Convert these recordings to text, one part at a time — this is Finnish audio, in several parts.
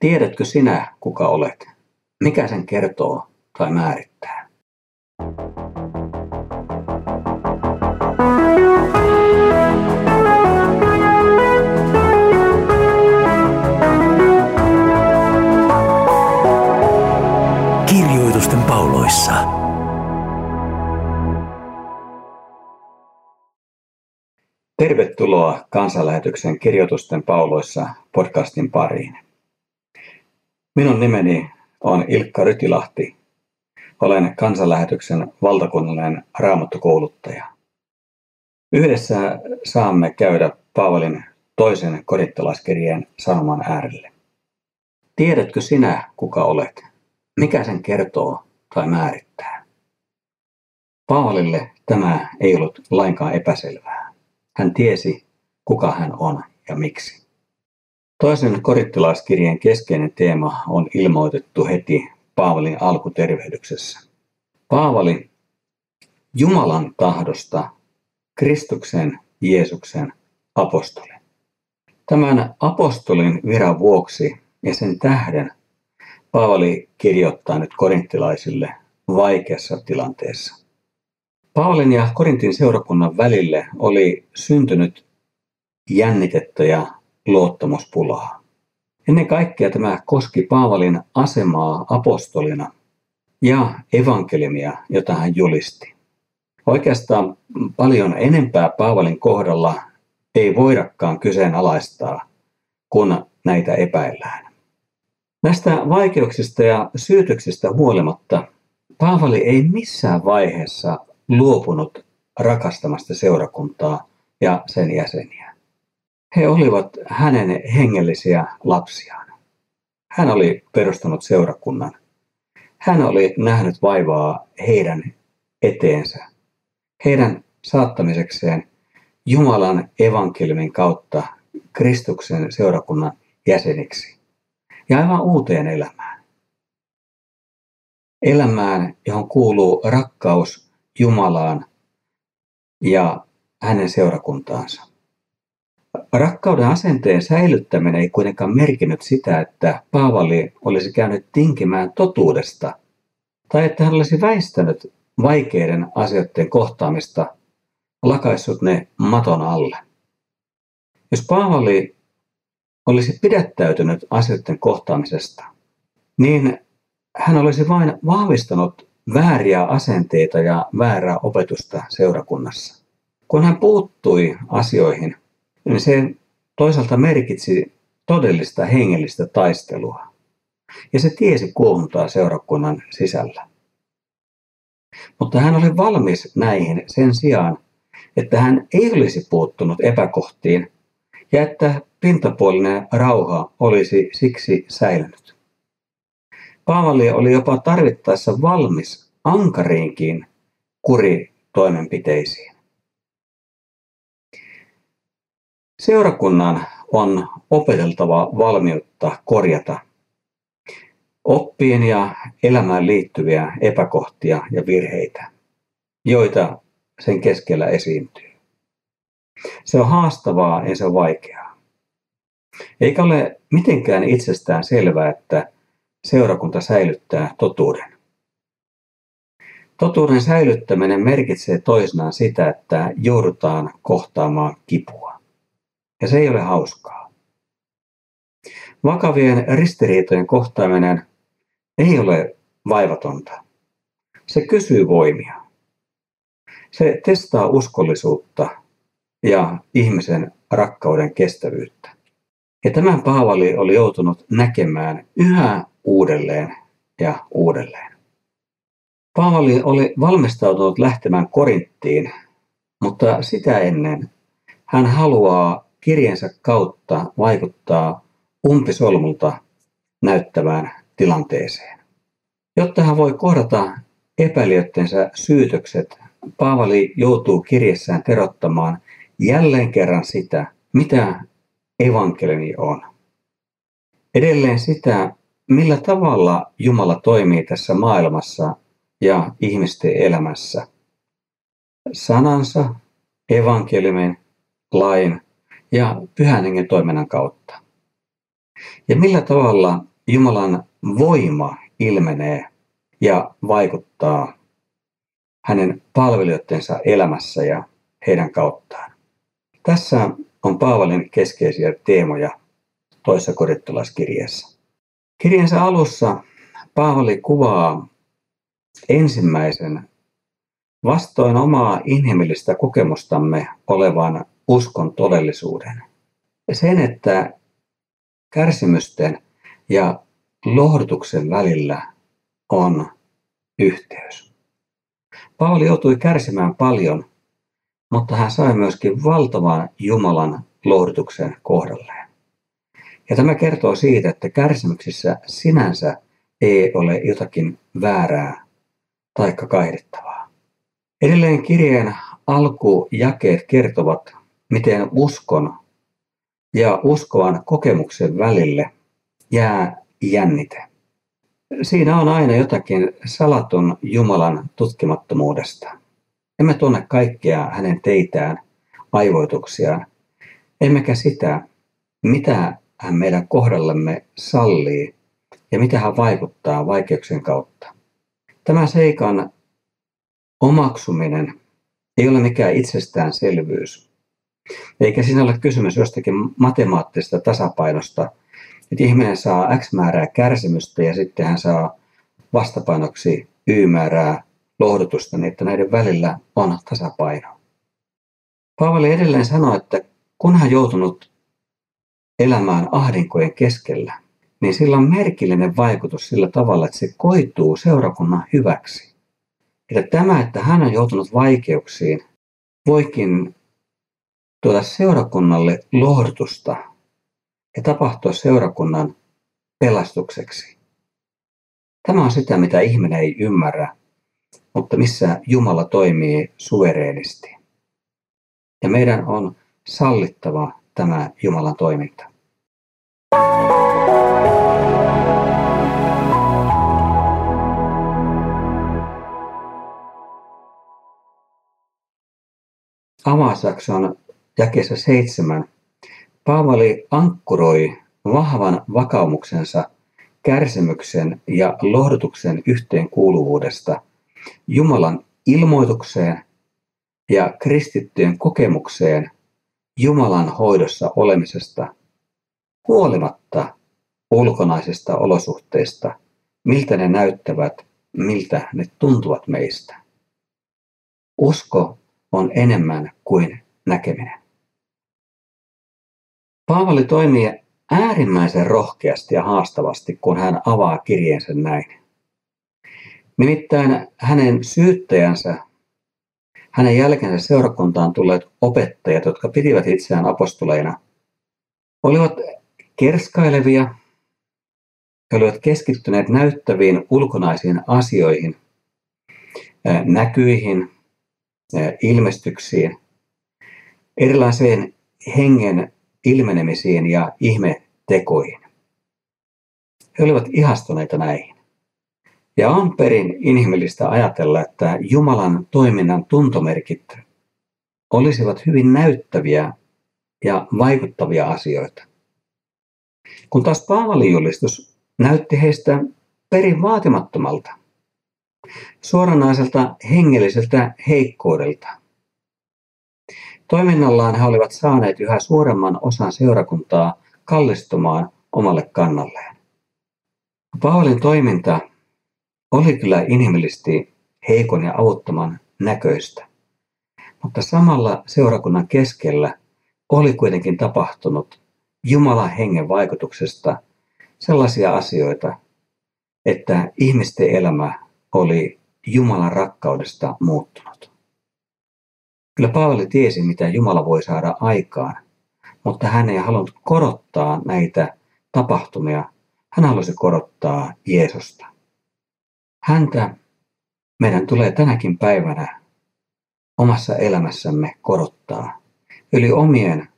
Tiedätkö sinä, kuka olet? Mikä sen kertoo tai määrittää? Kirjoitusten pauloissa. Tervetuloa kansanlähetyksen Kirjoitusten pauloissa podcastin pariin. Minun nimeni on Ilkka Rytilahti. Olen kansanlähetyksen valtakunnallinen raamattukouluttaja. Yhdessä saamme käydä Paavalin toisen korintalaiskirjeen sanoman äärelle. Tiedätkö sinä, kuka olet? Mikä sen kertoo tai määrittää? Paavalille tämä ei ollut lainkaan epäselvää. Hän tiesi, kuka hän on ja miksi. Toisen korittilaiskirjeen keskeinen teema on ilmoitettu heti Paavalin alkutervehdyksessä. Paavali Jumalan tahdosta Kristuksen Jeesuksen apostoli. Tämän apostolin viran vuoksi ja sen tähden Paavali kirjoittaa nyt korinttilaisille vaikeassa tilanteessa. Paavalin ja Korintin seurakunnan välille oli syntynyt jännitettä ja luottamuspulaa. Ennen kaikkea tämä koski Paavalin asemaa apostolina ja evankeliumia, jota hän julisti. Oikeastaan paljon enempää Paavalin kohdalla ei voidakaan kyseenalaistaa, kun näitä epäillään. Näistä vaikeuksista ja syytöksistä huolimatta Paavali ei missään vaiheessa luopunut rakastamasta seurakuntaa ja sen jäseniä. He olivat hänen hengellisiä lapsiaan. Hän oli perustanut seurakunnan. Hän oli nähnyt vaivaa heidän eteensä, heidän saattamisekseen Jumalan evankeliumin kautta Kristuksen seurakunnan jäseniksi ja aivan uuteen elämään. Elämään, johon kuuluu rakkaus Jumalaan ja hänen seurakuntaansa. Rakkauden asenteen säilyttäminen ei kuitenkaan merkinnyt sitä, että Paavali olisi käynyt tinkimään totuudesta tai että hän olisi väistänyt vaikeiden asioiden kohtaamista, lakaissut ne maton alle. Jos Paavali olisi pidättäytynyt asioiden kohtaamisesta, niin hän olisi vain vahvistanut vääriä asenteita ja väärää opetusta seurakunnassa. Kun hän puuttui asioihin, niin se toisaalta merkitsi todellista hengellistä taistelua. Ja se tiesi kuohuntaa seurakunnan sisällä. Mutta hän oli valmis näihin sen sijaan, että hän ei olisi puuttunut epäkohtiin ja että pintapuolinen rauha olisi siksi säilynyt. Paavali oli jopa tarvittaessa valmis ankariinkin kuritoimenpiteisiin. Seurakunnan on opeteltava valmiutta korjata oppiin ja elämään liittyviä epäkohtia ja virheitä, joita sen keskellä esiintyy. Se on haastavaa ja se on vaikeaa. Eikä ole mitenkään itsestään selvää, että seurakunta säilyttää totuuden. Totuuden säilyttäminen merkitsee toisinaan sitä, että joudutaan kohtaamaan kipua. Ja se ei ole hauskaa. Vakavien ristiriitojen kohtaaminen ei ole vaivatonta. Se kysyy voimia. Se testaa uskollisuutta ja ihmisen rakkauden kestävyyttä. Ja tämän Paavali oli joutunut näkemään yhä uudelleen ja uudelleen. Paavali oli valmistautunut lähtemään Korinttiin, mutta sitä ennen hän haluaa kirjensä kautta vaikuttaa umpisolmulta näyttävään tilanteeseen. Jotta hän voi kohdata epäilijöttensä syytökset, Paavali joutuu kirjessään terottamaan jälleen kerran sitä, mitä evankeliumi on. Edelleen sitä, millä tavalla Jumala toimii tässä maailmassa ja ihmisten elämässä. Sanansa, evankeliumin, lain ja pyhän hengen toiminnan kautta. Ja millä tavalla Jumalan voima ilmenee ja vaikuttaa hänen palvelijoidensa elämässä ja heidän kauttaan. Tässä on Paavalin keskeisiä teemoja toisessa korittolaiskirjeessä. Kirjensä alussa Paavali kuvaa ensimmäisen vastoin omaa inhimillistä kokemustamme olevan uskon todellisuuden. Sen, että kärsimysten ja lohdutuksen välillä on yhteys. Paavali joutui kärsimään paljon, mutta hän sai myöskin valtavan Jumalan lohdutuksen kohdalleen. Ja tämä kertoo siitä, että kärsimyksissä sinänsä ei ole jotakin väärää tai kaihdettavaa. Edelleen kirjeen alkujakeet kertovat, miten uskon ja uskovan kokemuksen välille jää jännite. Siinä on aina jotakin salatun Jumalan tutkimattomuudesta. Emme tunne kaikkea hänen teitään, aivoituksiaan, emmekä sitä, mitä hän meidän kohdallemme sallii ja mitä hän vaikuttaa vaikeuksien kautta. Tämä seikan omaksuminen ei ole mikään itsestäänselvyys, eikä siinä ole kysymys jostakin matemaattisesta tasapainosta, että ihminen saa X määrää kärsimystä ja sitten hän saa vastapainoksi Y määrää lohdutusta, niin että näiden välillä on tasapaino. Paavali edelleen sanoi, että kun hän joutunut elämään ahdinkojen keskellä, niin sillä on merkillinen vaikutus sillä tavalla, että se koituu seurakunnan hyväksi. Että tämä, että hän on joutunut vaikeuksiin, voikin tuoda seurakunnalle lohdutusta ja tapahtua seurakunnan pelastukseksi. Tämä on sitä, mitä ihminen ei ymmärrä, mutta missä Jumala toimii suvereenisti. Ja meidän on sallittava tämä Jumalan toiminta. Avausjakson jakeessa seitsemän Paavali ankkuroi vahvan vakaumuksensa kärsimyksen ja lohdutuksen yhteenkuuluvuudesta Jumalan ilmoitukseen ja kristittyjen kokemukseen Jumalan hoidossa olemisesta huolimatta ulkonaisista olosuhteista, miltä ne näyttävät, miltä ne tuntuvat meistä. Usko on enemmän kuin näkeminen. Paavali toimii äärimmäisen rohkeasti ja haastavasti, kun hän avaa kirjeensä näin. Nimittäin hänen syyttäjänsä, hänen jälkeensä seurakuntaan tulleet opettajat, jotka pitivät itseään apostoleina, olivat kerskailevia, he olivat keskittyneet näyttäviin ulkonaisiin asioihin, näkyihin, ilmestyksiin, erilaiseen hengen ilmenemisiin ja ihmetekoihin. He olivat ihastuneita näihin. Ja on perin inhimillistä ajatella, että Jumalan toiminnan tuntomerkit olisivat hyvin näyttäviä ja vaikuttavia asioita. Kun taas Paavalin julistus näytti heistä perin vaatimattomalta, suoranaiselta hengelliseltä heikkoudelta. Toiminnallaan he olivat saaneet yhä suuremman osan seurakuntaa kallistumaan omalle kannalleen. Paavalin toiminta oli kyllä inhimillisesti heikon ja avuttoman näköistä, mutta samalla seurakunnan keskellä oli kuitenkin tapahtunut Jumalan hengen vaikutuksesta sellaisia asioita, että ihmisten elämä oli Jumalan rakkaudesta muuttunut. Kyllä Paavali tiesi, mitä Jumala voi saada aikaan, mutta hän ei halunnut korottaa näitä tapahtumia. Hän halusi korottaa Jeesusta. Häntä meidän tulee tänäkin päivänä omassa elämässämme korottaa yli omien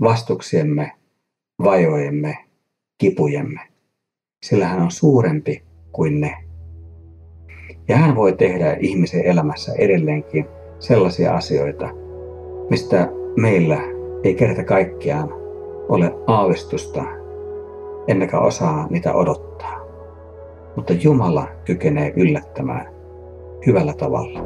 vastuksiemme, vajojemme, kipujemme, sillä hän on suurempi kuin ne. Ja hän voi tehdä ihmisen elämässä edelleenkin sellaisia asioita, mistä meillä ei kerta kaikkiaan ole aavistusta emmekä osaa niitä odottaa. Mutta Jumala kykenee yllättämään hyvällä tavalla.